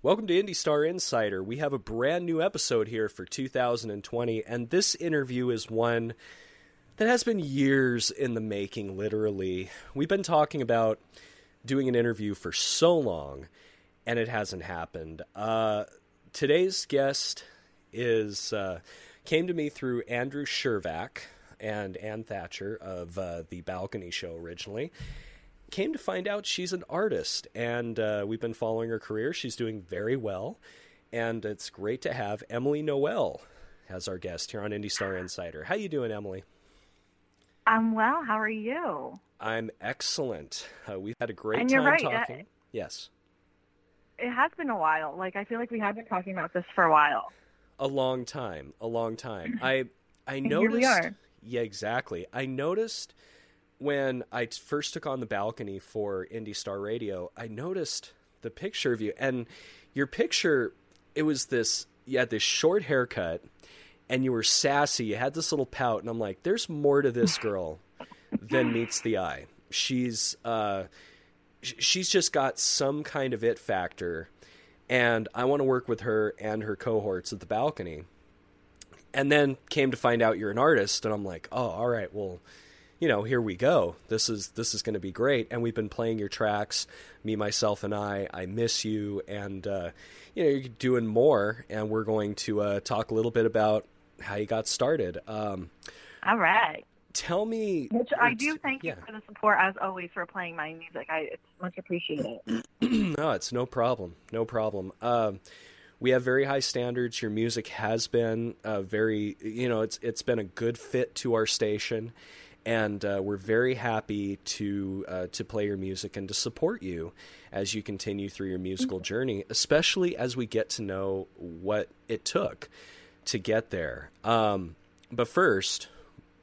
Welcome to Indie Star Insider. We have a brand new episode here for 2020, and this interview is one that has been years in the making, literally. We've been talking about doing an interview for so long, and it hasn't happened. Uh, today's guest is uh, came to me through Andrew Shervack and Ann Thatcher of uh, the Balcony Show originally came to find out she's an artist, and uh, we've been following her career. She's doing very well, and it's great to have Emily Noel as our guest here on Indie Star Insider. How you doing, Emily? I'm well. How are you? I'm excellent. Uh, we've had a great and time right. talking. yes. It has been a while. Like I feel like we have been talking about this for a while. A long time. A long time. I I noticed. here we are. Yeah, exactly. I noticed when I t- first took on the balcony for Indie Star Radio, I noticed the picture of you, and your picture, it was this. You had this short haircut, and you were sassy. You had this little pout, and I'm like, "There's more to this girl than meets the eye." She's uh, she's just got some kind of it factor, and I want to work with her and her cohorts at the balcony. And then came to find out you're an artist, and I'm like, "Oh, all right, well." You know, here we go. This is this is going to be great. And we've been playing your tracks, me, myself, and I. I miss you, and uh, you know, you're doing more. And we're going to uh, talk a little bit about how you got started. Um, All right. tell me, Which I do thank yeah. you for the support as always for playing my music. I it's much appreciated. no, it's no problem. No problem. Um, we have very high standards. Your music has been uh, very, you know, it's it's been a good fit to our station, and uh, we're very happy to uh, to play your music and to support you as you continue through your musical journey, especially as we get to know what it took to get there. Um, but first,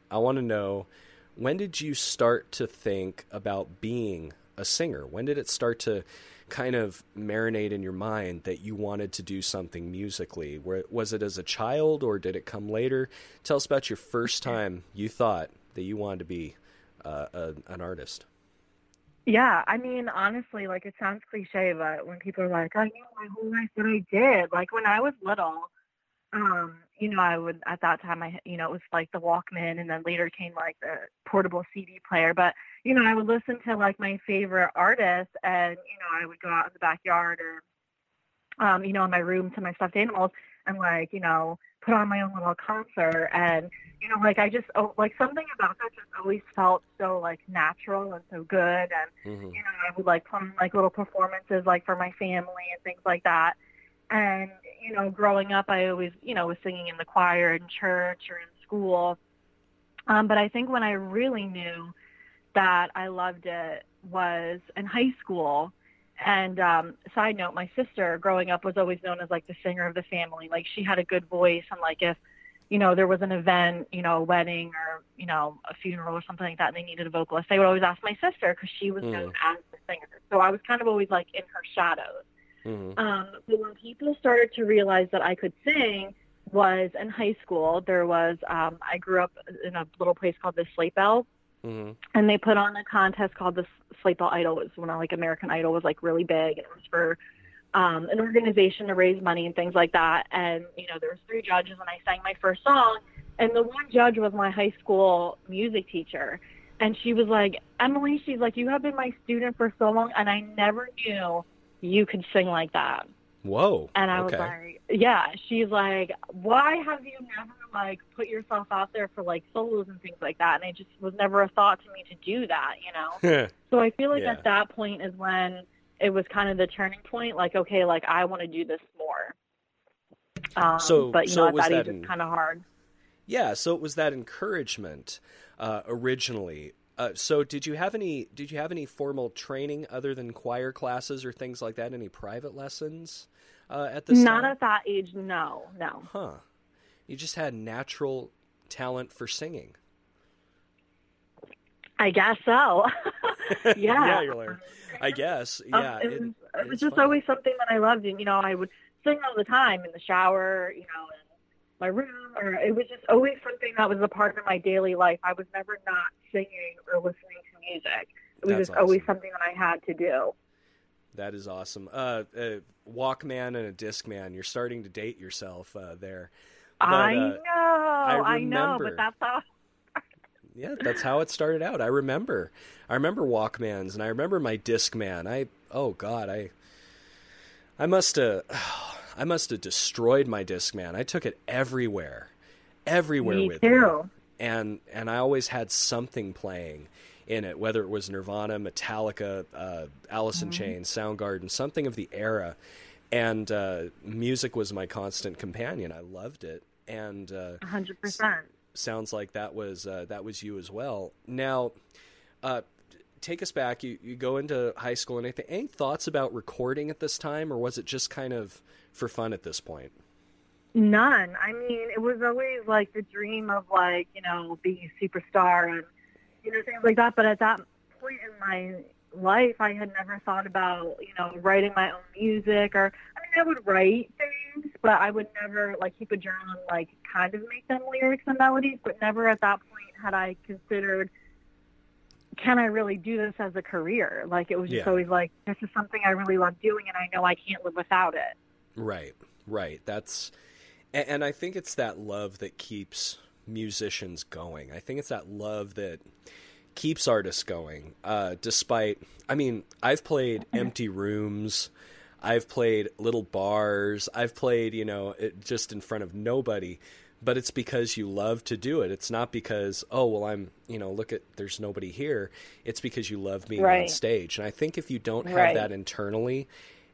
I want to know when did you start to think about being a singer? When did it start to kind of marinate in your mind that you wanted to do something musically? Where, was it as a child or did it come later? Tell us about your first time you thought that you wanted to be uh, a, an artist. Yeah, I mean, honestly, like it sounds cliche, but when people are like, "I knew my whole life what I did," like when I was little, um, you know, I would at that time, I you know, it was like the Walkman, and then later came like the portable CD player. But you know, I would listen to like my favorite artists, and you know, I would go out in the backyard or, um, you know, in my room to my stuffed animals, and like you know, put on my own little concert, and you know, like I just oh, like something about that just always felt so like natural and so good, and Mm-hmm. you know, I would like on like little performances like for my family and things like that. And, you know, growing up I always, you know, was singing in the choir in church or in school. Um, but I think when I really knew that I loved it was in high school. And um side note, my sister growing up was always known as like the singer of the family. Like she had a good voice and like if you know, there was an event, you know, a wedding or, you know, a funeral or something like that, and they needed a vocalist, they would always ask my sister because she was Mm. known as the singer. So I was kind of always like in her shadows. Mm-hmm. Um, but when people started to realize that I could sing was in high school. There was, um, I grew up in a little place called the Slate Belt, Mm-hmm. and they put on a contest called the Slate Belt Idol. It was when like American Idol was like really big, and it was for um, an organization to raise money and things like that. And you know, there was three judges, and I sang my first song. And the one judge was my high school music teacher, and she was like, "Emily, she's like, you have been my student for so long, and I never knew you could sing like that." Whoa. And I okay. was like, yeah, she's like, why have you never like put yourself out there for like solos and things like that? And it just was never a thought to me to do that, you know? So I feel like Yeah. at that point is when it was kind of the turning point. Like, okay, like I want to do this more. Um, So- but you so know, at that that age in- it's kind of hard. Yeah, so it was that encouragement uh, originally. Uh, so did you have any did you have any formal training other than choir classes or things like that? Any private lessons uh, at this Not time? at that age, no, no. Huh. You just had natural talent for singing. I guess so. yeah. yeah, you're like, I guess. Um, Yeah. it, it- was, it was just fun. always something that I loved, and you know, I would sing all the time in the shower, you know, in my room, or it was just always something that was a part of my daily life. I was never not singing or listening to music. It was That's just always something that I had to do. That is awesome. Uh, a Walkman and a Discman. You're starting to date yourself uh, there. But, I uh, know, I, I, know, but that's how. yeah, that's how it started out. I remember. I remember Walkmans, and I remember my Discman. I oh god, I I must have I must have destroyed my Discman. I took it everywhere, everywhere me with too. me, and and I always had something playing in it, whether it was Nirvana, Metallica, uh, Alice in mm-hmm. Chains, Soundgarden, something of the era. And uh, music was my constant companion. I loved it, and uh, hundred percent sounds like that was uh, that was you as well. Now, uh, take us back. You you go into high school and anything. Any thoughts about recording at this time, or was it just kind of for fun at this point? None. I mean, it was always like the dream of like you know being a superstar and you know, things like that. But at that point in my life, I had never thought about, you know, writing my own music or, I mean, I would write things, but I would never, like, keep a journal and, like, kind of make them lyrics and melodies, but never at that point had I considered, can I really do this as a career? Like, it was just yeah. always like, this is something I really love doing and I know I can't live without it. Right, right. That's, and, and I think it's that love that keeps musicians going. I think it's that love that keeps artists going. Uh, despite, I mean, I've played empty rooms, I've played little bars, I've played, you know, it, just in front of nobody. But it's because you love to do it. It's not because, oh, well, I'm, you know, look at, there's nobody here. It's because you love being right. on stage. And I think if you don't have right. that internally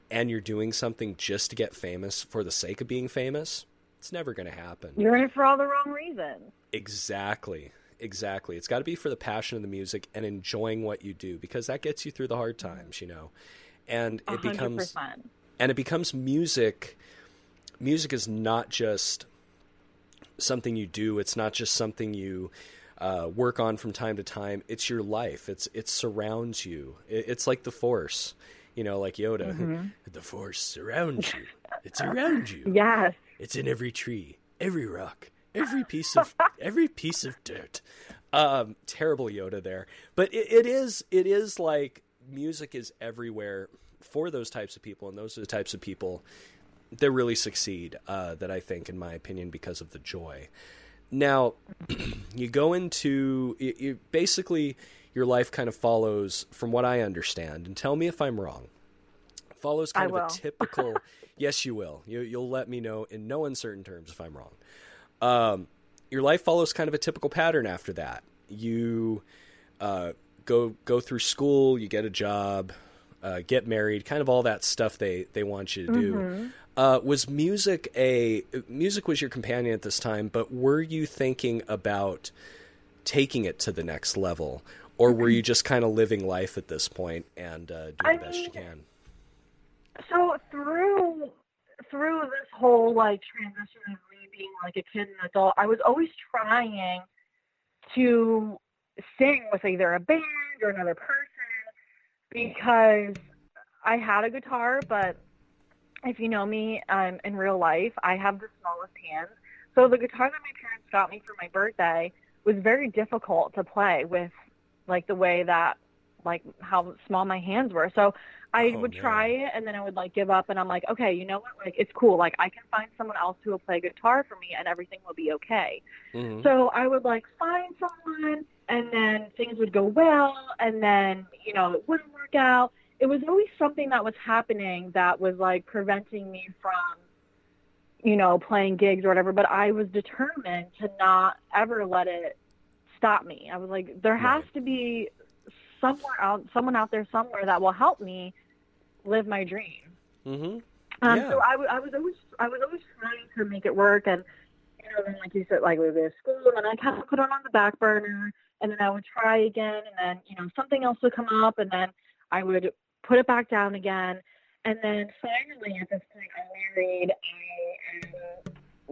and you're doing something just to get famous for the sake of being famous, it's never going to happen. You're in it for all the wrong reasons. Exactly. Exactly. It's got to be for the passion of the music and enjoying what you do because that gets you through the hard times, you know. And it 100%. becomes and it becomes music music is not just something you do, it's not just something you uh, work on from time to time. It's your life. It's it surrounds you. It, it's like the force, you know, like Yoda. Mm-hmm. the force surrounds you. It's around you. Yes. It's in every tree, every rock, every piece of every piece of dirt. Um, terrible Yoda there, but it, it is it is like music is everywhere for those types of people, and those are the types of people that really succeed. Uh, that I think, in my opinion, because of the joy. Now, you go into you, you basically your life kind of follows, from what I understand, and tell me if I'm wrong. Follows kind I of will. a typical. yes, you will. You, you'll let me know in no uncertain terms if I'm wrong. Um, your life follows kind of a typical pattern after that. You uh, go go through school, you get a job, uh, get married, kind of all that stuff they they want you to do. Mm-hmm. Uh, was music a music was your companion at this time? But were you thinking about taking it to the next level, or were you just kind of living life at this point and uh, doing I the best you can? So through through this whole like transition of being like a kid and adult, I was always trying to sing with either a band or another person because I had a guitar, but if you know me um, in real life, I have the smallest hands. So the guitar that my parents got me for my birthday was very difficult to play with, like the way that, like how small my hands were. So I Oh, would no. try it and then I would like give up and I'm like, okay, you know what? Like it's cool. Like I can find someone else who will play guitar for me and everything will be okay. Mhm. So I would like find someone and then things would go well and then, you know, it wouldn't work out. It was always something that was happening that was like preventing me from, you know, playing gigs or whatever, but I was determined to not ever let it stop me. I was like, there has Right. to be somewhere out someone out there somewhere that will help me live my dream. Mhm. Um, Yeah. So I, w- I was always I was always trying to make it work, and you know, then like you said, like we go to school, and I kind of put it on the back burner, and then I would try again, and then you know something else would come up, and then I would put it back down again, and then finally at this point I'm married. I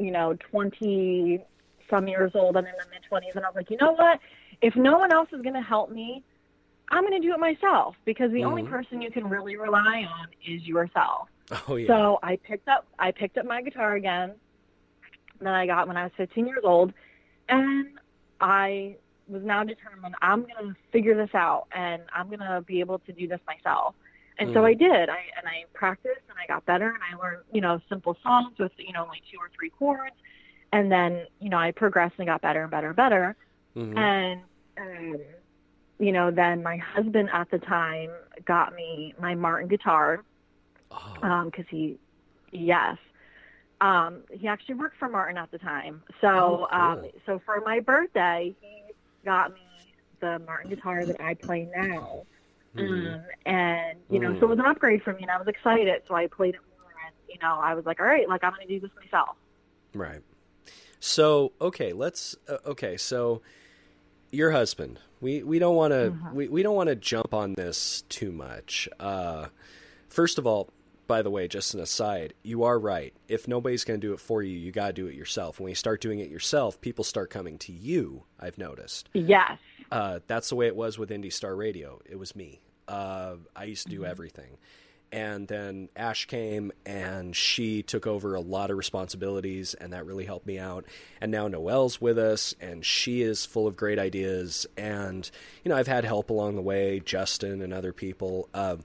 am you know twenty some years old. I'm in my mid twenties, and I was like, you know what? If no one else is going to help me, I'm going to do it myself because the only Mhm. person you can really rely on is yourself. Oh yeah. So I picked up I picked up my guitar again that I got when I was 15 years old, and I was now determined I'm gonna figure this out and I'm gonna be able to do this myself. and so I did. I and I practiced and I got better and I learned, you know, simple songs with, you know, only two or three chords. And then, you know, I progressed and got better and better and better. Mhm. And um, you know, then my husband at the time got me my Martin guitar Oh, um because he yes um he actually worked for martin at the time so Oh, cool. um so for my birthday he got me the martin guitar that i play now mhm. um and you know Mm. so it was an upgrade for me and i was excited so i played it more and you know i was like all right like i'm gonna do this myself Right. So okay, let's. Uh, okay, so your husband. We we don't want to Mhm. we, we don't want to jump on this too much. Uh, first of all, by the way, just an aside, you are right. If nobody's going to do it for you, you got to do it yourself. When you start doing it yourself, people start coming to you. I've noticed. yes Uh, that's the way it was with Indie Star Radio. It was me. Uh, I used to do everything. And then Ash came and she took over a lot of responsibilities, and that really helped me out. And now Noelle's with us, and she is full of great ideas. And, you know, I've had help along the way, Justin and other people. Uh,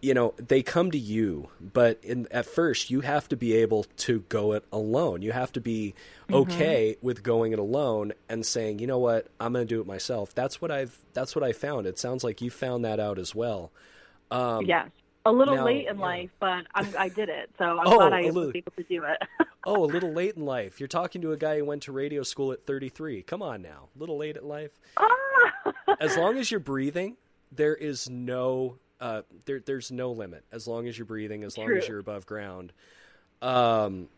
you know, they come to you, but in, at first you have to be able to go it alone. You have to be okay with going it alone and saying, you know what, I'm going to do it myself. That's what I've. That's what I found. It sounds like you found that out as well. Um, yes a little now- late in yeah. life but I'm, i did it so i'm Oh, glad i a was little- able to do it oh, a little late in life. You're talking to a guy who went to radio school at 33. Come on now, a little late in life. Ah! As long as you're breathing, there is no. Uh, there, there's no limit. As long as you're breathing, as long as you're above ground, um,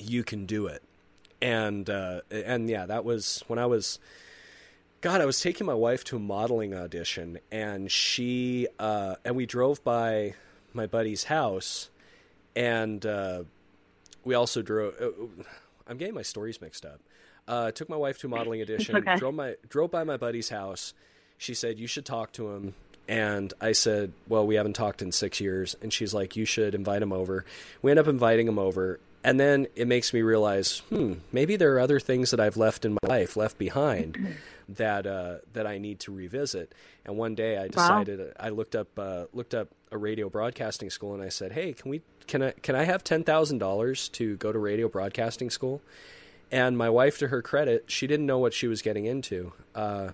you can do it. And uh, and yeah, that was when I was God, I was taking my wife to a modeling audition, and she uh, and we drove by my buddy's house, and uh, we also drove. Uh, I'm getting my stories mixed up. Uh, took my wife to a modeling audition. okay. Drove my drove by my buddy's house. She said you should talk to him, and I said, well, we haven't talked in six years. And she's like, you should invite him over. We end up inviting him over, and then it makes me realize, hmm, maybe there are other things that I've left in my life, left behind, that uh, that I need to revisit. And one day I decided I looked up uh, looked up a radio broadcasting school, and I said, hey, can we can I can I have ten thousand dollars to go to radio broadcasting school? And my wife, to her credit, she didn't know what she was getting into. Uh,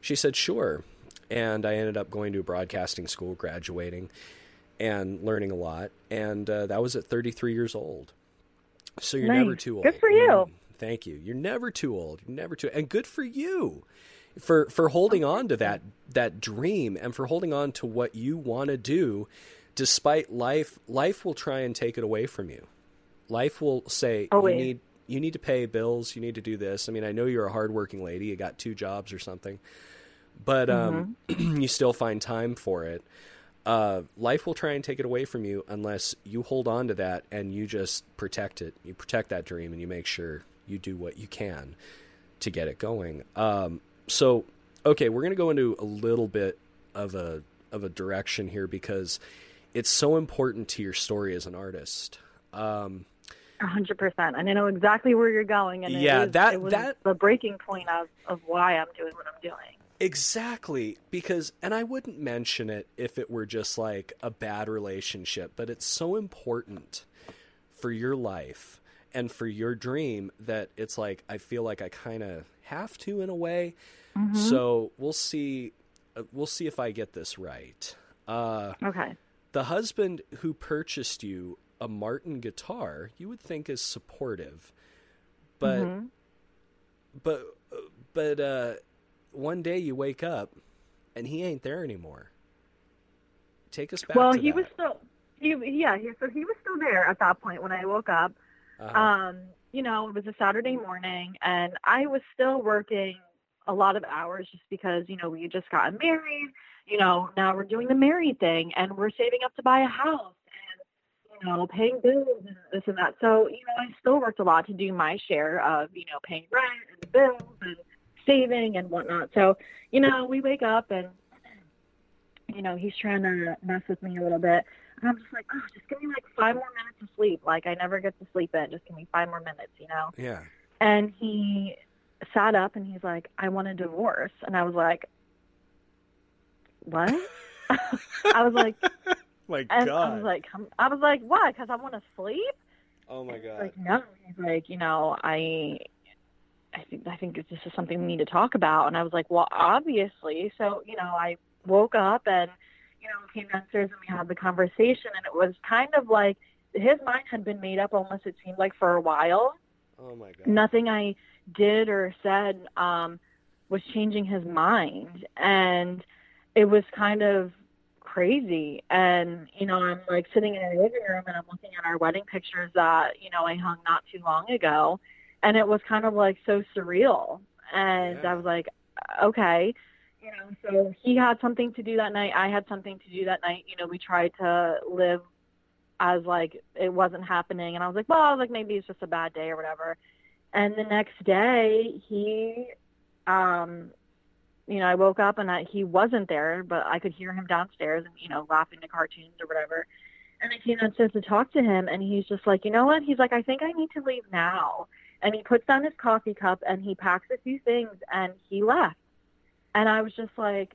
she said, sure. And I ended up going to a broadcasting school, graduating, and learning a lot. And uh, that was at 33 years old. So you're never too old. Good for you. Thank you. You're never too old. You're never too, and good for you for for holding on to that that dream and for holding on to what you want to do, despite life. Life will try and take it away from you. Life will say Always. you need you need to pay bills. You need to do this. I mean, I know you're a hardworking lady. You got two jobs or something, but um, you still find time for it. Uh, life will try and take it away from you unless you hold on to that and you just protect it. You protect that dream and you make sure you do what you can to get it going. Um, so, okay, we're going to go into a little bit of a of a direction here because it's so important to your story as an artist. Um, A hundred percent, and I know exactly where you're going. And Yeah, is- that- that- the breaking point of of why I'm doing what I'm doing. Exactly, because and I wouldn't mention it if it were just like a bad relationship, but it's so important for your life and for your dream that it's like I feel like I kind of have to in a way. So, we'll see uh, we'll see if I get this right. Uh Okay. the husband who purchased you a Martin guitar, you would think is supportive. But Mhm. but but uh one day you wake up and he ain't there anymore. Take us back well, to he that. was still. He, yeah, he, so he was still there at that point when I woke up. Uh-huh. Um, you know, it was a Saturday morning, and I was still working a lot of hours just because you know we had just gotten married. You know, now we're doing the married thing, and we're saving up to buy a house, and you know, paying bills and this and that. So you know, I still worked a lot to do my share of you know paying rent and bills and saving and whatnot. So you know, we wake up and you know he's trying to mess with me a little bit. And I'm just like, oh, just give me like five more minutes of sleep. Like I never get to sleep in. Just give me five more minutes, you know. yeah. And he sat up and he's like, I want a divorce. And I was like, what? I was like, my and god. I was like, I'm, was like, what? Because I want to sleep. oh my god. like, no. He's like, you know, I, I think I think this is something we need to talk about. And I was like, well, obviously. So you know, I woke up and you know came downstairs and we had the conversation, and it was kind of like his mind had been made up almost. It seemed like for a while. oh my god. Nothing I did or said um, was changing his mind, and it was kind of crazy. And you know, I'm like sitting in our living room and I'm looking at our wedding pictures that you know I hung not too long ago, and it was kind of like so surreal. And Yeah. I was like, okay, you know. So he had something to do that night. I had something to do that night. You know, we tried to live as like it wasn't happening, and I was like, well, I was like maybe it's just a bad day or whatever. And the next day, he, um, you know, I woke up and I, he wasn't there, but I could hear him downstairs and you know laughing to cartoons or whatever. And I came downstairs to talk to him, and he's just like, you know what? He's like, I think I need to leave now. And he puts down his coffee cup and he packs a few things and he left. And I was just like,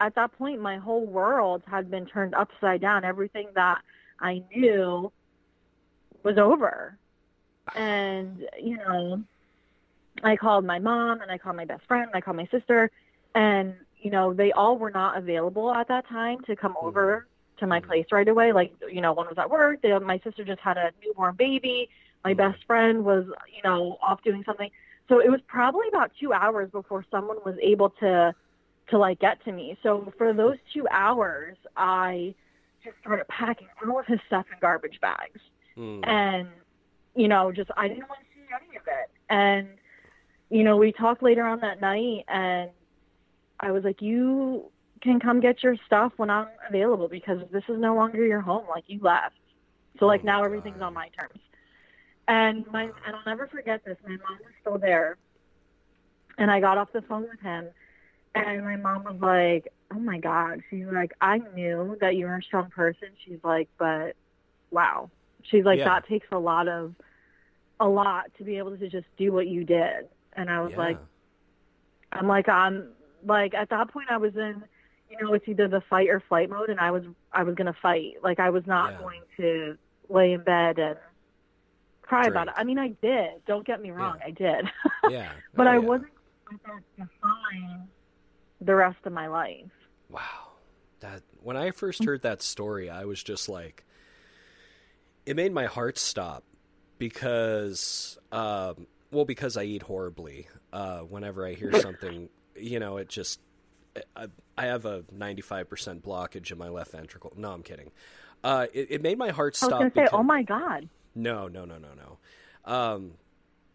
at that point, my whole world had been turned upside down. Everything that I knew was over. And, you know, I called my mom and I called my best friend and I called my sister and, you know, they all were not available at that time to come over to my Mhm. place right away. Like, you know, one was at work. The, my sister just had a newborn baby. My best friend was, you know, off doing something. So it was probably about two hours before someone was able to, to like get to me. So for those two hours, I just started packing all of his stuff in garbage bags. Mm. and you know just i didn't want to see any of it. And you know we talked later on that night and i was like you can come get your stuff when i'm available because this is no longer your home. Like you left. So like Oh now everything's on my terms and my and i'll never forget this. My mom was still there. And i got off the phone with him. And my mom was like oh my god. She's like i knew that you were a strong person. She's like but wow. She's like Yeah. that takes a lot of a lot to be able to just do what you did. And i was Yeah. like i'm like i'm like at that point i was in you know it's either the fight or flight mode and i was i was going to fight. Like i was not Yeah. going to lay in bed and cry about it i mean i did don't get me wrong Yeah. i did yeah. but Oh, i yeah. wasn't going to define the rest of my life Wow. That when I first heard that story, I was just like it made my heart stop because um well because I eat horribly. Uh whenever I hear something, you know, it just I, I have a 95% blockage in my left ventricle. No, I'm kidding. Uh it, it made my heart i was stop going to say oh my god no, no, no, no, no. Um,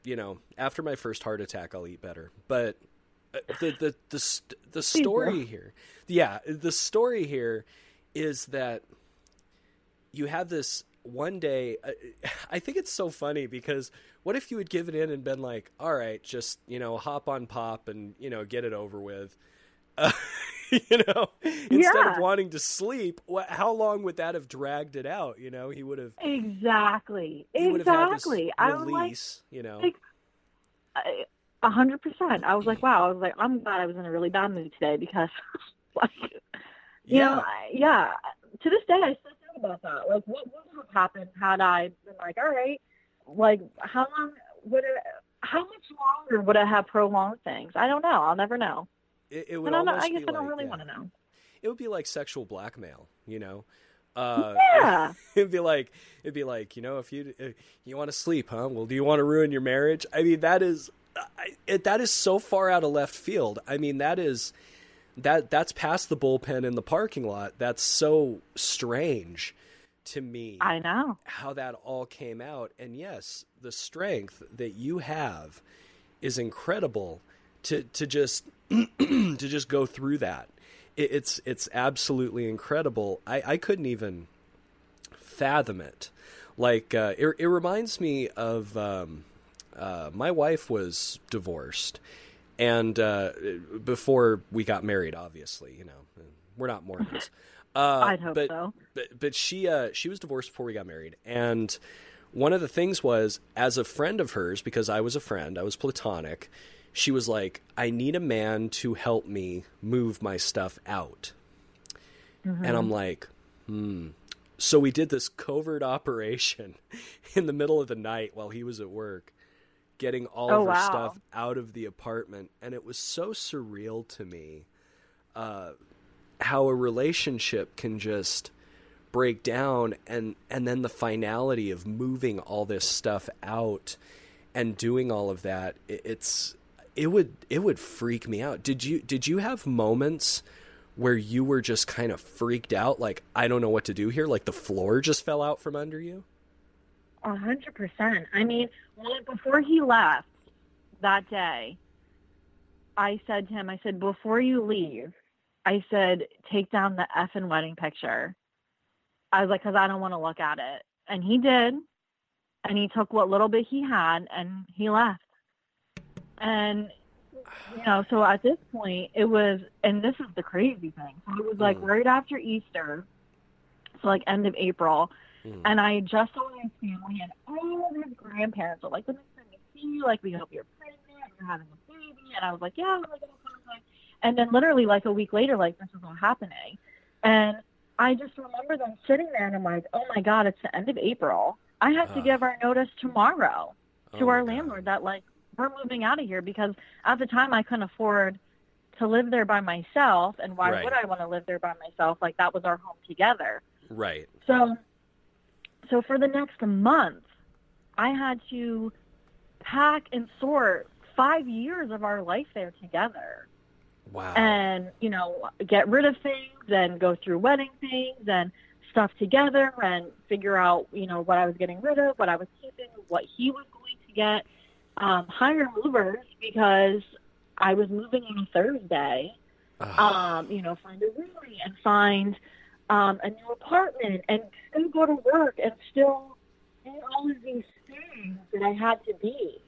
you know, after my first heart attack, I'll eat better. But uh, the the the the story here, yeah, the story here is that you have this one day. Uh, I think it's so funny because what if you had given in and been like, "All right, just you know, hop on pop and you know, get it over with." You know, instead Yeah. of wanting to sleep, how long would that have dragged it out? You know, he would have exactly would have exactly i was like you know. I- a hundred percent. I was like, wow. I was like, I'm glad I was in a really bad mood today because, like, you yeah, know, I, yeah. To this day, I still think about that. Like, what would have happened had I been like, all right, like, how long would it? How much longer would it have prolonged things? I don't know. I'll never know. It, it would And I, almost I guess be I don't like, really yeah. want to know. It would be like sexual blackmail, you know. Uh, Yeah. it'd be like it'd be like you know if you if you want to sleep, huh? Well, do you want to ruin your marriage? I mean, that is I, it, that is so far out of left field. I mean, that is that that's past the bullpen in the parking lot. That's so strange to me. I know. how that all came out. And yes, the strength that you have is incredible to to just to just go through that. It, it's it's absolutely incredible. I, I couldn't even fathom it. Like uh, it, it reminds me of um, uh, my wife was divorced, and uh, before we got married, obviously, you know, we're not Mormons. Uh, I'd hope but, so. but but she uh she was divorced before we got married and one of the things was as a friend of hers because I was a friend I was platonic she was like I need a man to help me move my stuff out Mhm. And I'm like, hmm. So we did this covert operation in the middle of the night while he was at work, getting all Oh, of her wow. stuff out of the apartment. And it was so surreal to me uh, how a relationship can just break down and and then the finality of moving all this stuff out and doing all of that it, it's it would it would freak me out did you did you have moments where you were just kind of freaked out like i don't know what to do here like the floor just fell out from under you A hundred percent. I mean, before he left that day, I said to him, I said, before you leave, I said, take down the effing wedding picture. I was like, because I don't want to look at it. And he did. And he took what little bit he had and he left. And, you know, so at this point, it was, and this is the crazy thing. So it was like Mm. right after Easter, so like end of April. Mm. And I just saw his family and all of his grandparents were like, the next time we see you, like, we hope you're pregnant, you're having a baby. And I was like, yeah, like, it'll come fine. And then literally like a week later, like, this is all happening. And I just remember them sitting there and I'm like, oh my God, it's the end of April. I have to Ah. give our notice tomorrow to Oh my our God. landlord that, like, we're moving out of here because at the time I couldn't afford to live there by myself. And why Right. would I want to live there by myself? Like, that was our home together. right So, so for the next month, I had to pack and sort five years of our life there together, wow and you know, get rid of things and go through wedding things and stuff together and figure out you know what I was getting rid of, what I was keeping, what he was going to get. Um, hire movers because I was moving on a Thursday um, you know, find a roomie and find um, a new apartment and still go to work and still do all of these things that I had to be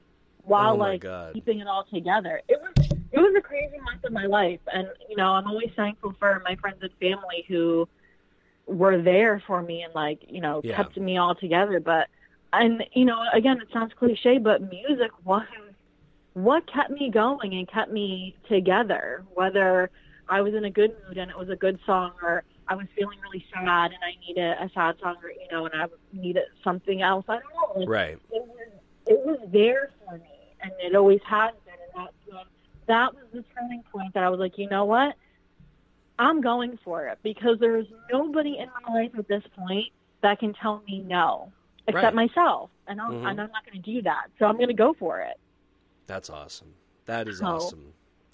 while Oh, like God. keeping it all together. It was it was a crazy month of my life, and you know, I'm always thankful for my friends and family who were there for me and like you know Yeah. kept me all together. But and you know, again, it sounds cliche, but music was what kept me going and kept me together, whether I was in a good mood and it was a good song or I was feeling really sad and I needed a sad song or, you know, and I needed something else. I don't know. Like, right it was, it was there for me and it always has been. And when, that was the turning point that I was like, you know what? I'm going for it because there's nobody in my life at this point that can tell me no except Right. myself. And, I'm, Mhm. and I'm not going to do that. So I'm going to go for it. that's awesome that is So- awesome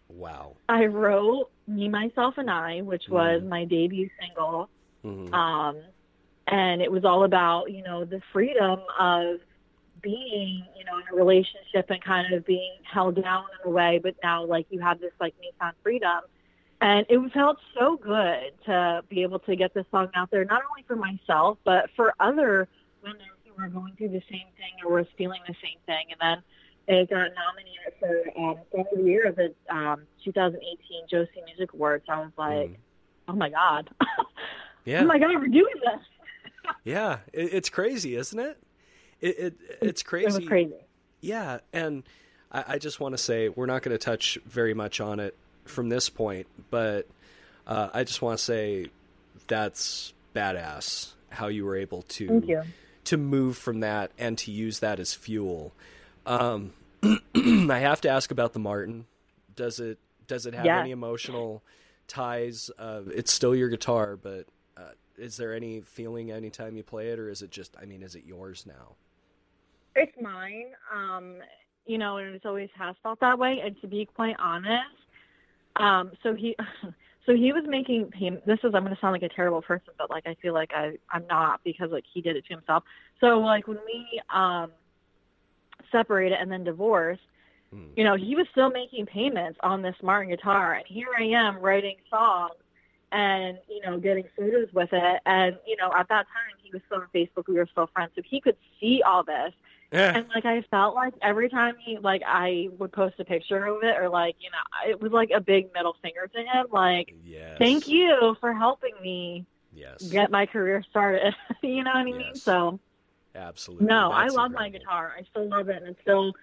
wow I wrote Me, Myself, and I, which was Mhm. my debut single. Mhm. Um, and it was all about, you know, the freedom of being, you know, in a relationship and kind of being held down in a way, but now like you have this like newfound freedom. And it was felt so good to be able to get this song out there, not only for myself, but for other women were going through the same thing or was feeling the same thing. And then it got nominated for um, Song of the Year of the um, 2018 Josie Music Awards. I was like, Mhm. oh my God. yeah Oh my God, we're doing this. yeah it, it's crazy isn't it it, it it's crazy It was crazy. Yeah, and I, I just want to say we're not going to touch very much on it from this point, but uh, I just want to say that's badass how you were able to Thank you. To move from that and to use that as fuel. Um, I have to ask about the Martin. Does it does it have Yeah. any emotional ties? Uh, it's still your guitar, but uh, is there any feeling anytime you play it, or is it just? I mean, is it yours now? It's mine. Um, you know, and it's always has felt that way. And to be quite honest, um, so he, so he was making him. This is I'm going to sound like a terrible person, but like I feel like I I'm not because like he did it to himself. So like when we um separated and then divorced, Hmm. you know, he was still making payments on this Martin guitar, and here I am writing songs and you know getting photos with it. And you know, at that time he was still on Facebook, we were still friends, so he could see all this. Yeah. And like I felt like every time he like I would post a picture of it or like you know it was like a big middle finger to him like Yes. thank you for helping me Yes. get my career started you know what I mean Yes. so Absolutely. no I That's love my guitar I still love it and it's still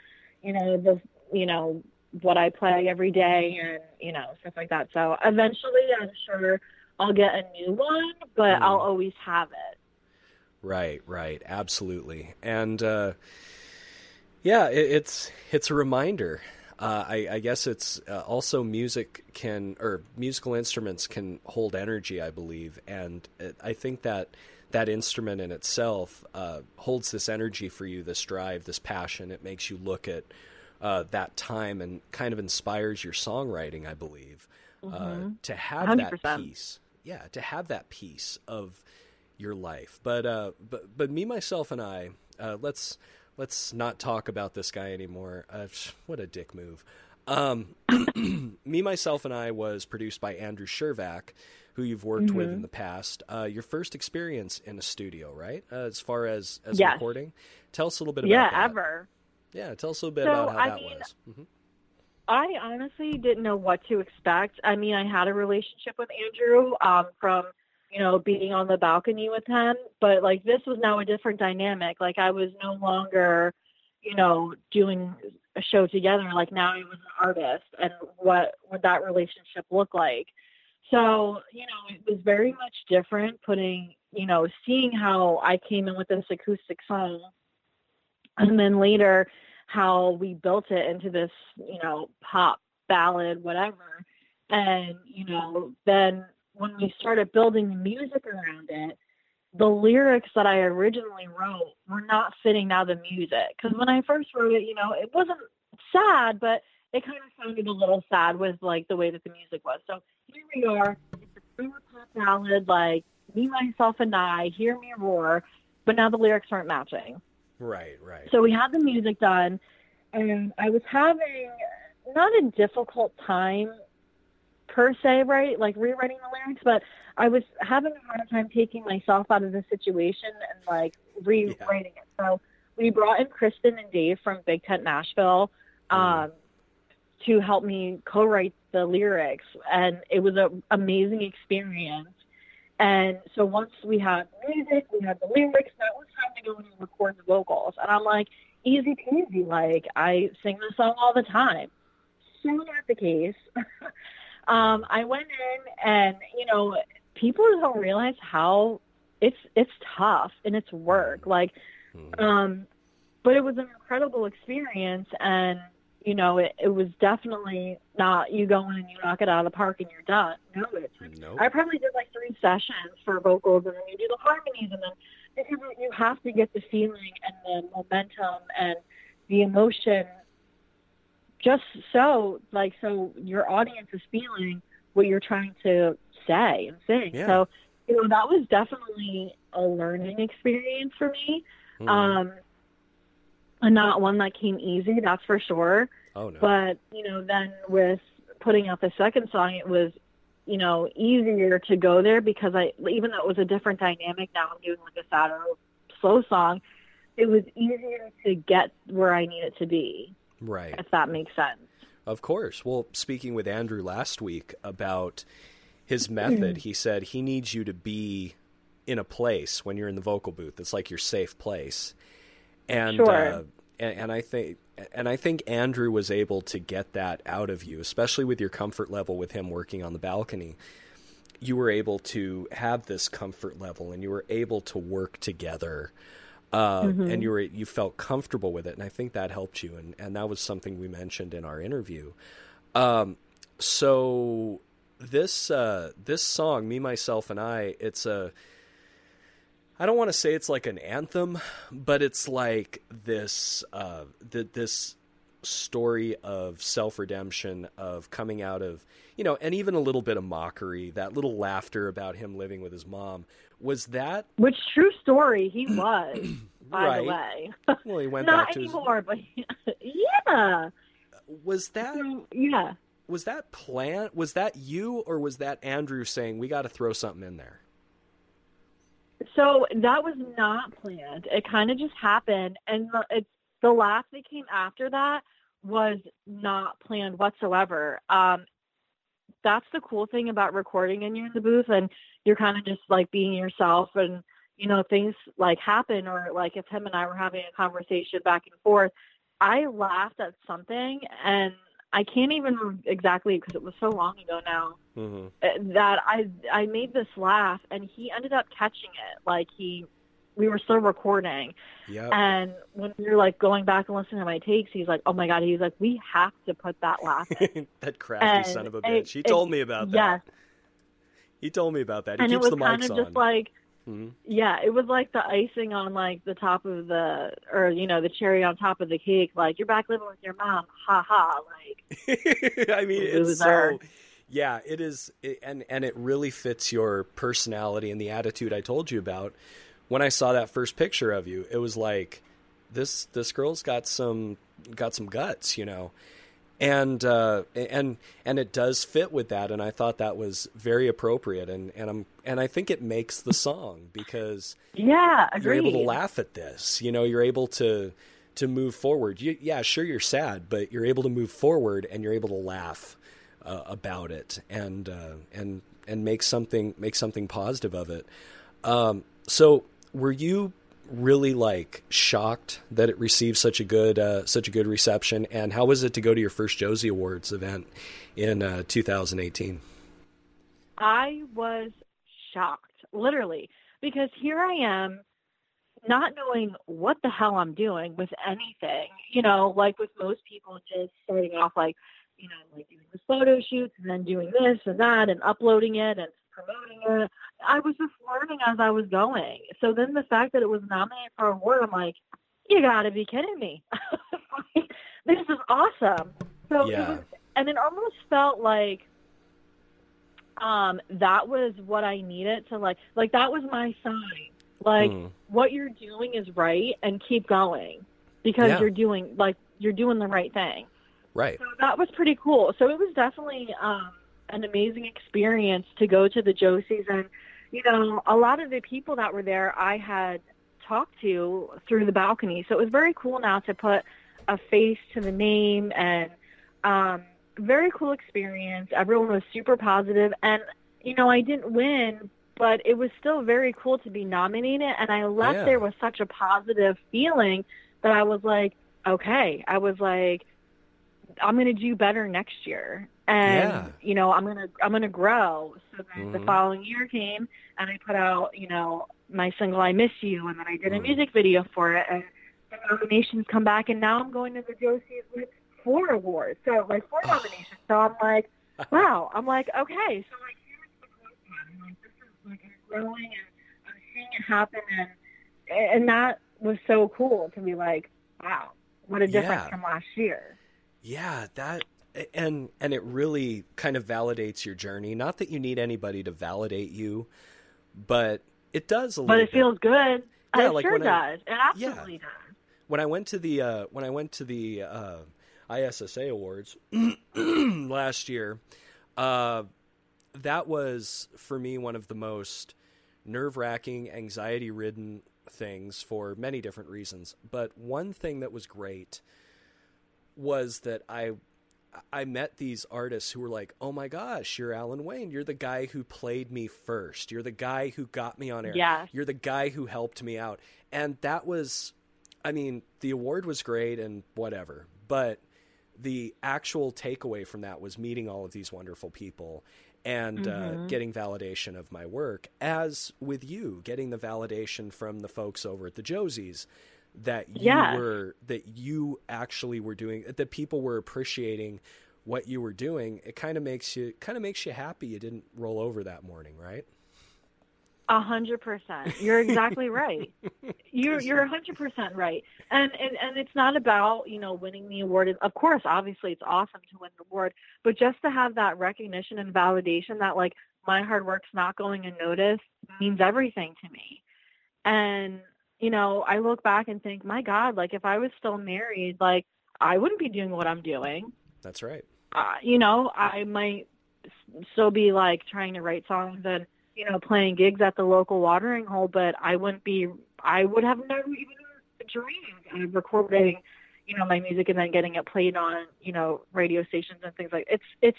you know the you know what I play every day and you know stuff like that so eventually I'm sure I'll get a new one, but Mm. I'll always have it. Right, right, absolutely, and uh, yeah, it, it's it's a reminder. Uh, I, I guess it's uh, also music can or musical instruments can hold energy. I believe, and it, I think that that instrument in itself uh, holds this energy for you, this drive, this passion. It makes you look at uh, that time and kind of inspires your songwriting. I believe uh, to have that 100%. piece, yeah, to have that piece of your life. But uh, but but me, myself, and I, uh, let's let's not talk about this guy anymore. Uh, what a dick move. Um, me, myself, and I was produced by Andrew Shervack, who you've worked with in the past. Uh, your first experience in a studio, right? Uh, as far as as Yes. recording, tell us a little bit Yeah, about that. ever. Yeah, tell us a little bit So, about how I that mean, was. hmm I honestly didn't know what to expect. I mean, I had a relationship with Andrew um, from, you know, being on the balcony with him, but like this was now a different dynamic. Like I was no longer, you know, doing a show together. Like now I was an artist, and what would that relationship look like? So, you know, it was very much different putting, you know, seeing how I came in with this acoustic song and then later how we built it into this, you know, pop ballad, whatever. And, you know, then when we started building the music around it, the lyrics that I originally wrote were not fitting now the music. Because when I first wrote it, you know, it wasn't sad, but it kind of sounded a little sad with like the way that the music was. So here we are. It's a super pop ballad, like me, myself, and I. Hear me roar, but now the lyrics aren't matching. Right, right. So we had the music done, and I was having not a difficult time per se, right? Like rewriting the lyrics, but I was having a hard time taking myself out of the situation and like rewriting it. So we brought in Kristen and Dave from Big Tent Nashville um, to help me co-write the lyrics, and it was an amazing experience. And so once we had music, we had the lyrics, now it was time to go in and record the vocals. And I'm like, easy peasy. Like I sing the song all the time. So not the case. um, I went in and, you know, people don't realize how it's it's tough and it's work. Like Mhm. um but it was an incredible experience and you know, it, it was definitely not you go in and you knock it out of the park and you're done. No, it's, Nope. I probably did like three sessions for vocals, and then you do the harmonies, and then you have to get the feeling and the momentum and the emotion, just so like so your audience is feeling what you're trying to say and sing. Yeah. So you know that was definitely a learning experience for me, Mhm. um, and not one that came easy. That's for sure. oh no. But, you know, then with putting out the second song, it was, you know, easier to go there because I, even though it was a different dynamic, now I'm doing like a sadder, slow song, it was easier to get where I needed to be, right. if that makes sense. Of course. Well, speaking with Andrew last week about his method, he said he needs you to be in a place when you're in the vocal booth. It's like your safe place. And Sure. uh, and, and I think and I think Andrew was able to get that out of you, especially with your comfort level with him working on the balcony. You were able to have this comfort level, and you were able to work together, uh, and you were you felt comfortable with it, and I think that helped you, and and that was something we mentioned in our interview. Um, so this uh, this song, me, myself, and I, it's a I don't want to say it's like an anthem, but it's like this uh, th- this story of self redemption, of coming out of you know, and even a little bit of mockery, that little laughter about him living with his mom. Was that Which true story he was, by the way. well? He went Not back to his. anymore, but yeah. Was that yeah. was that plan? Was that you, or was that Andrew saying we got to throw something in there? So that was not planned. It kind of just happened, and uh, it's the laugh that came after that was not planned whatsoever. Um, that's the cool thing about recording and you're in the booth and you're kind of just like being yourself and you know things like happen or like if him and I were having a conversation back and forth, I laughed at something and I can't even exactly because it was so long ago now mm-hmm. that I I made this laugh and he ended up catching it. Like he we were still recording. Yep. And when we were like going back and listening to my takes, he's like, "Oh my god!" He's like, "We have to put that laugh in." that crafty and son of a bitch. It, he told it, me about that. Yes. He told me about that. He and keeps it was the kind mics of just like, mm-hmm. yeah, it was like the icing on like the top of the, or you know, the cherry on top of the cake. Like you're back living with your mom, ha ha. Like, I mean, it's so. Yeah, it is, and and it really fits your personality and the attitude I told you about when I saw that first picture of you, it was like this this girl's got some got some guts, you know. And uh, and and it does fit with that, and I thought that was very appropriate, and, and I'm and I think it makes the song because yeah, agreed. you're able to laugh at this, you know, you're able to to move forward. You, yeah, sure, you're sad, but you're able to move forward, and you're able to laugh uh, about it, and uh, and and make something make something positive of it. Um, so were you really like shocked that it received such a good uh, such a good reception? And how was it to go to your first Josie Awards event in uh, 2018? I was shocked, literally, because here I am, not knowing what the hell I'm doing with anything. You know, like with most people, just starting off like, you know, like doing the photo shoots and then doing this and that and uploading it and promoting it. I was just learning as I was going. So then the fact that it was nominated for a award, I'm like, you got to be kidding me. this is awesome. So yeah. it was, and it almost felt like um that was what I needed to like like that was my sign. Like mm. what you're doing is right and keep going because yeah. you're doing like you're doing the right thing. Right. So that was pretty cool. So it was definitely um an amazing experience to go to the Josies and you know a lot of the people that were there I had talked to through the balcony. So it was very cool now to put a face to the name and um very cool experience. Everyone was super positive. And you know I didn't win but it was still very cool to be nominated. And I left yeah. there with such a positive feeling that I was like okay. I was like I'm going to do better next year. And yeah. you know i'm gonna i'm gonna grow. So then mm-hmm. the following year came and i put out you know my single i miss you and then i did a mm-hmm. music video for it. And the nominations come back and now i'm going to the josies with four awards. So like four nominations. So i'm like wow. I'm like okay. So like here's the one. Like this is like growing and i'm seeing it happen and and that was so cool to be like wow what a difference yeah. from last year yeah that and and it really kind of validates your journey. Not that you need anybody to validate you, but it does a little. But it bit. feels good. Yeah, it like sure does. I, it absolutely yeah. does. When I went to the uh, when I went to the uh, ISSA awards last year, uh, that was for me one of the most nerve wracking, anxiety ridden things for many different reasons. But one thing that was great was that I I met these artists who were like, "Oh my gosh, you're Alan Wayne. You're the guy who played me first. You're the guy who got me on air. Yeah. You're the guy who helped me out." And that was I mean, the award was great and whatever, but the actual takeaway from that was meeting all of these wonderful people and uh, mm-hmm. uh, getting validation of my work, as with you, getting the validation from the folks over at the Josies that you yeah. were that you actually were doing that people were appreciating what you were doing it kind of makes you kind of makes you happy you didn't roll over that morning right? A hundred percent. You're exactly right. You're you're a hundred percent right. And, and and it's not about you know winning the award. Of course obviously it's awesome to win the award but just to have that recognition and validation that like my hard work's not going unnoticed means everything to me. And you know, I look back and think, my God, like if I was still married, like I wouldn't be doing what I'm doing. That's right. Uh, you know, I might still be like trying to write songs and, you know, playing gigs at the local watering hole, but I wouldn't be, I would have never even dreamed of recording, you know, my music and then getting it played on, you know, radio stations and things like it's, it's,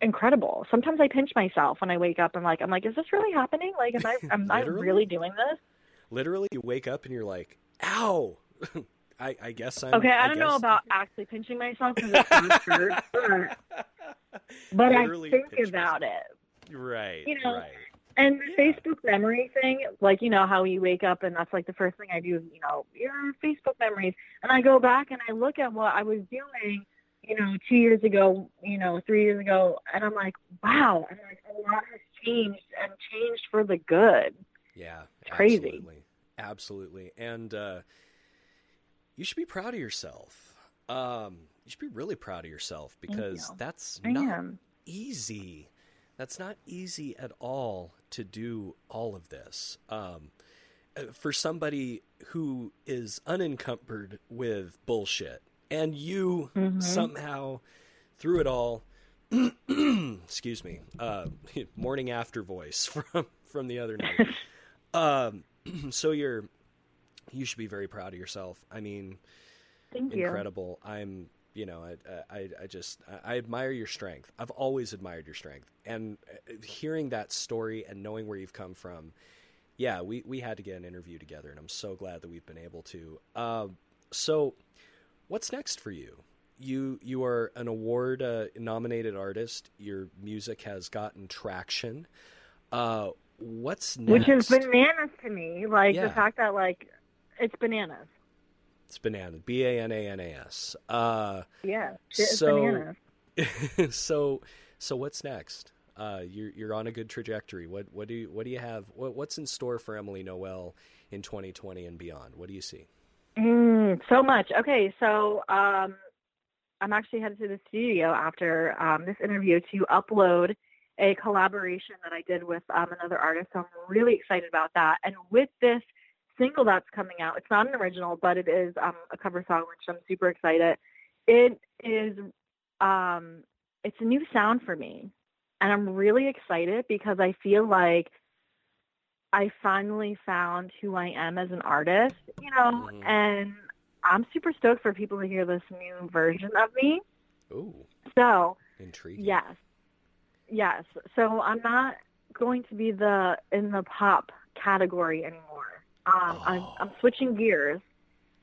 incredible. Sometimes I pinch myself when I wake up and like I'm like, is this really happening? Like, am I am I really doing this? Literally you wake up and you're like, ow, I, I guess I'm. Okay, I, don't know about actually pinching myself because it sounds hurt, but, but I think about myself. it. Right. you know, right. And the Yeah. Facebook memory thing, like you know how you wake up and that's like the first thing I do you know your Facebook memories, and I go back and I look at what I was doing, you know, two years ago, you know, three years ago, and I'm like, wow, and like a lot has changed and changed for the good. Yeah. crazy. Absolutely. Absolutely. And uh, you should be proud of yourself. Um, you should be really proud of yourself because you. that's I not am. easy. That's not easy at all to do all of this. Um, uh, for somebody who is unencumbered with bullshit, and you Mhm. somehow, through it all, excuse me, uh, morning after voice from from the other night. um, so you're, you should be very proud of yourself. I mean, Thank you. incredible. I'm, you know, I, I, I just, I admire your strength. I've always admired your strength, and uh, hearing that story and knowing where you've come from, yeah, we we had to get an interview together, and I'm so glad that we've been able to. Um, so, what's next for you? You you are an award uh, nominated artist. Your music has gotten traction. Uh, what's next? Which is bananas to me. Like Yeah. the fact that like it's bananas. It's banana. B a n a n a s. Uh, Yeah, it's So- bananas. so so what's next? Uh, you're you're on a good trajectory. What what do you what do you have? What, what's in store for Emily Noel in 2020 and beyond? What do you see? Mm, so much. Okay, so um, I'm actually headed to the studio after um, this interview to upload a collaboration that I did with um, another artist. So I'm really excited about that. And with this single that's coming out, it's not an original, but it is um, a cover song, which I'm super excited. It is, um, it's a new sound for me, and I'm really excited because I feel like I finally found who I am as an artist, you know, Mhm. and I'm super stoked for people to hear this new version of me. Ooh, So, intriguing. yes. Yes. So I'm not going to be the in the pop category anymore. Um, I'm, Oh. I'm switching gears.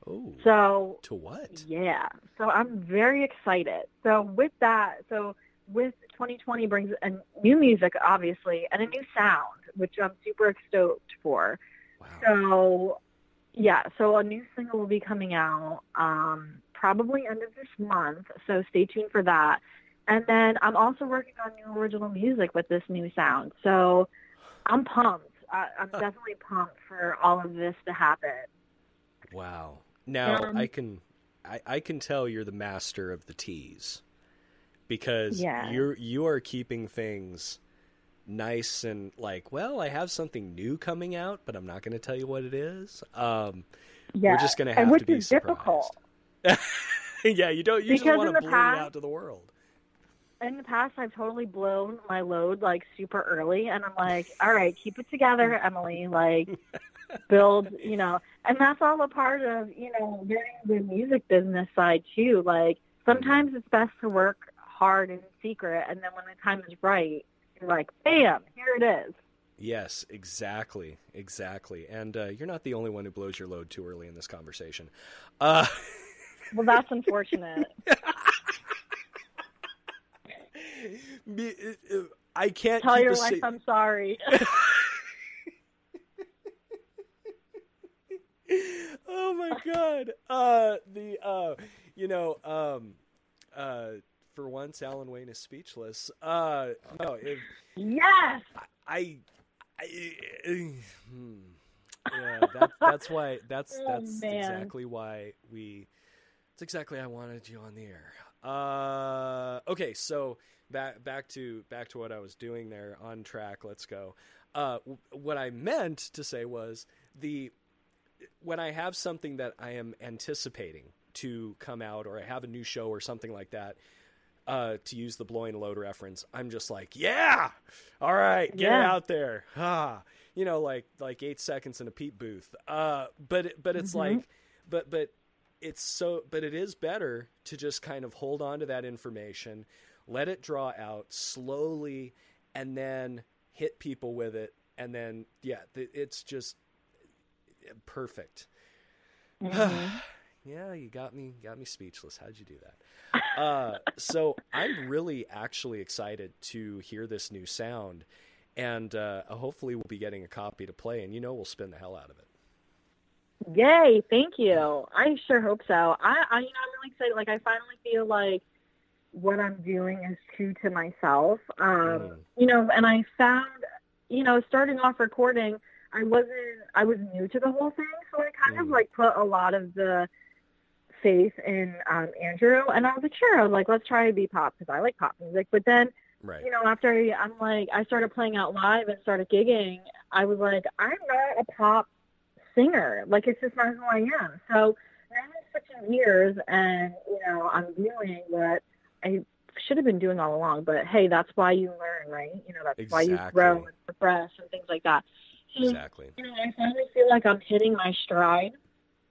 Ooh. So to what? yeah. So I'm very excited. So with that, so with 2020 brings a new music, obviously, and a new sound, which I'm super stoked for. Wow. So yeah, so a new single will be coming out um, probably end of this month. So stay tuned for that. And then I'm also working on new original music with this new sound. So I'm pumped. I, I'm definitely pumped for all of this to happen. Wow. Now Um, I can I, I can tell you're the master of the tease. Because Yeah. you're you are keeping things nice and like, well, I have something new coming out, but I'm not going to tell you what it is. Um Yeah, we're just going to and have which to be is surprised. difficult. yeah, you don't you just Because want to the blurt it past- out to the world. In the past I've totally blown my load like super early and I'm like, all right, keep it together, Emily, like build, you know, and that's all a part of, you know, learning the music business side too. Like sometimes it's best to work hard in secret and then when the time is right, you're like, bam, here it is. Yes, exactly, exactly. And uh, you're not the only one who blows your load too early in this conversation. Uh, Well, that's unfortunate. I can't Tell your wife I'm sorry. oh my god. Uh, the uh, you know, um, uh, for once, Alan Wayne is speechless. Uh, no, if yes. I, I, hmm. yeah, that, that's why. That's Oh, that's man. exactly why we. It's exactly I wanted you on the air. Uh, okay, so back back to back to what I was doing there. On track. Let's go. Uh, w- what I meant to say was the when I have something that I am anticipating to come out, or I have a new show or something like that. Uh, to use the blowing load reference, I'm just like, yeah, all right, get Yeah. out there, ah, you know, like like eight seconds in a peep booth. Uh, but but it's Mhm. like, but but it's so, but it is better to just kind of hold on to that information, let it draw out slowly, and then hit people with it, and then yeah, it's just perfect. Mhm. yeah, you got me, got me speechless. How'd you do that? Uh, so I'm really actually excited to hear this new sound, and uh, hopefully we'll be getting a copy to play, and you know we'll spin the hell out of it. Yay! Thank you. I sure hope so. I, I, you know, I'm really excited. Like, I finally feel like what I'm doing is true to myself. Um, mm. You know, and I found, you know, starting off recording, I wasn't, I was new to the whole thing, so I kind mm. of like put a lot of the faith in um, Andrew, and I was like, sure, I was like, let's try to be pop because I like pop music. But then, right. you know, after I, I'm like, I started playing out live and started gigging, I was like, I'm not a pop singer. Like it's just not who I am. So now I'm switching gears, and you know, I'm doing what I should have been doing all along. But hey, that's why you learn, right? You know, that's exactly. why you grow and progress and things like that. So, exactly. You know, I finally feel like I'm hitting my stride,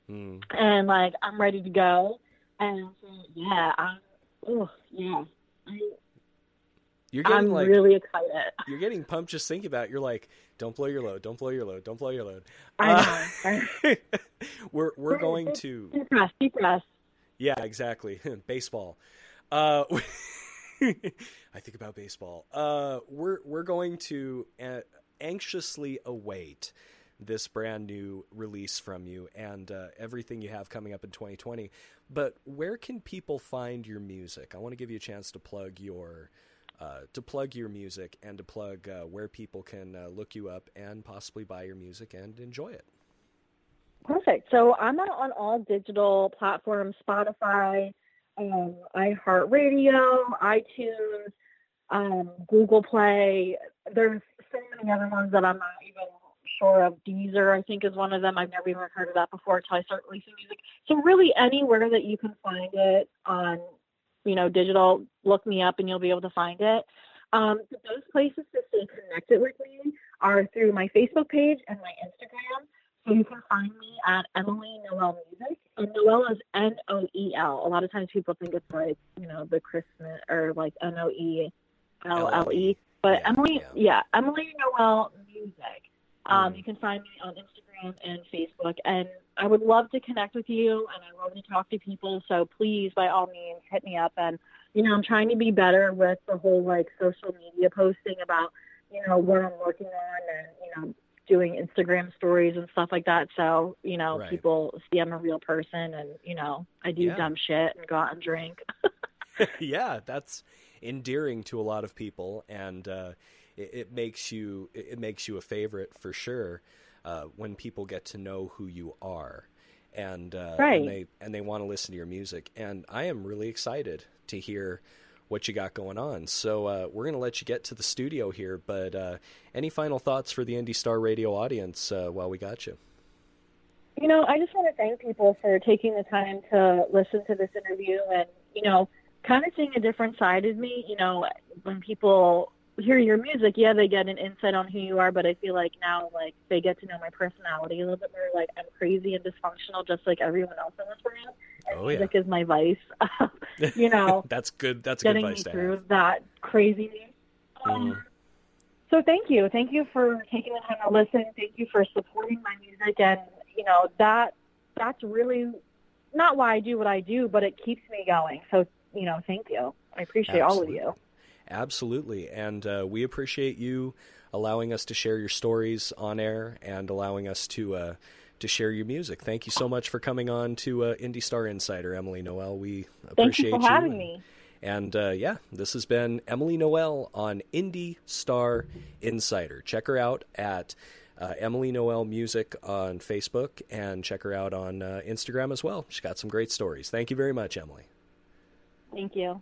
mm. and like I'm ready to go. And so, yeah, I'm. Oh, yeah. I, you're getting I'm like, really excited. You're getting pumped just thinking about. It. You're like, don't blow your load. Don't blow your load. Don't blow your load. I know. Uh, we're we're going to deep breath. Deep breath. Yeah, exactly. Baseball. Uh, I think about baseball. Uh, we're we're going to uh, anxiously await this brand new release from you and uh, everything you have coming up in 2020. But where can people find your music? I want to give you a chance to plug your uh, to plug your music and to plug uh, where people can uh, look you up and possibly buy your music and enjoy it. Perfect. So I'm out on all digital platforms: Spotify, um, iHeartRadio, iTunes, um, Google Play. There's so many other ones that I'm not even sure of. Deezer, I think, is one of them. I've never even heard of that before until I start releasing music. So really, anywhere that you can find it on you know, digital, look me up and you'll be able to find it. Um, those places to stay connected with me are through my Facebook page and my Instagram. So you can find me at Emily Noel Music. And Noel is N O E L. A lot of times people think it's like, you know, the Christmas or like N O E L L E. But yeah, Emily, yeah. yeah, Emily Noel Music. Um, mm. You can find me on Instagram and Facebook. And I would love to connect with you and I love to talk to people. So please, by all means, hit me up. And, you know, I'm trying to be better with the whole like social media posting about, you know, what I'm working on and, you know, doing Instagram stories and stuff like that. So, you know, right. people see I'm a real person and, you know, I do yeah. dumb shit and go out and drink. yeah, that's endearing to a lot of people. And, uh, it, it makes you, it makes you a favorite for sure uh, when people get to know who you are, and uh, right. and they and they want to listen to your music. And I am really excited to hear what you got going on. So uh, we're going to let you get to the studio here, but uh, any final thoughts for the Indie Star Radio audience uh, while we got you? You know, I just want to thank people for taking the time to listen to this interview and, you know, kind of seeing a different side of me. You know, when people hear your music, yeah, they get an insight on who you are, but I feel like now, like, they get to know my personality a little bit more. Like, I'm crazy and dysfunctional, just like everyone else in this world. Oh, music is my vice. you know, that's good. That's getting good me through that craziness. Um, mm. So thank you, thank you for taking the time to listen. Thank you for supporting my music, and you know that that's really not why I do what I do, but it keeps me going. So you know, thank you. I appreciate Absolutely. all of you. Absolutely. And uh, we appreciate you allowing us to share your stories on air and allowing us to uh, to share your music. Thank you so much for coming on to uh, Indie Star Insider, Emily Noel. We appreciate Thank you for having and, me. And uh, yeah, this has been Emily Noel on Indie Star Insider. Check her out at uh, Emily Noel Music on Facebook and check her out on uh, Instagram as well. She's got some great stories. Thank you very much, Emily. Thank you.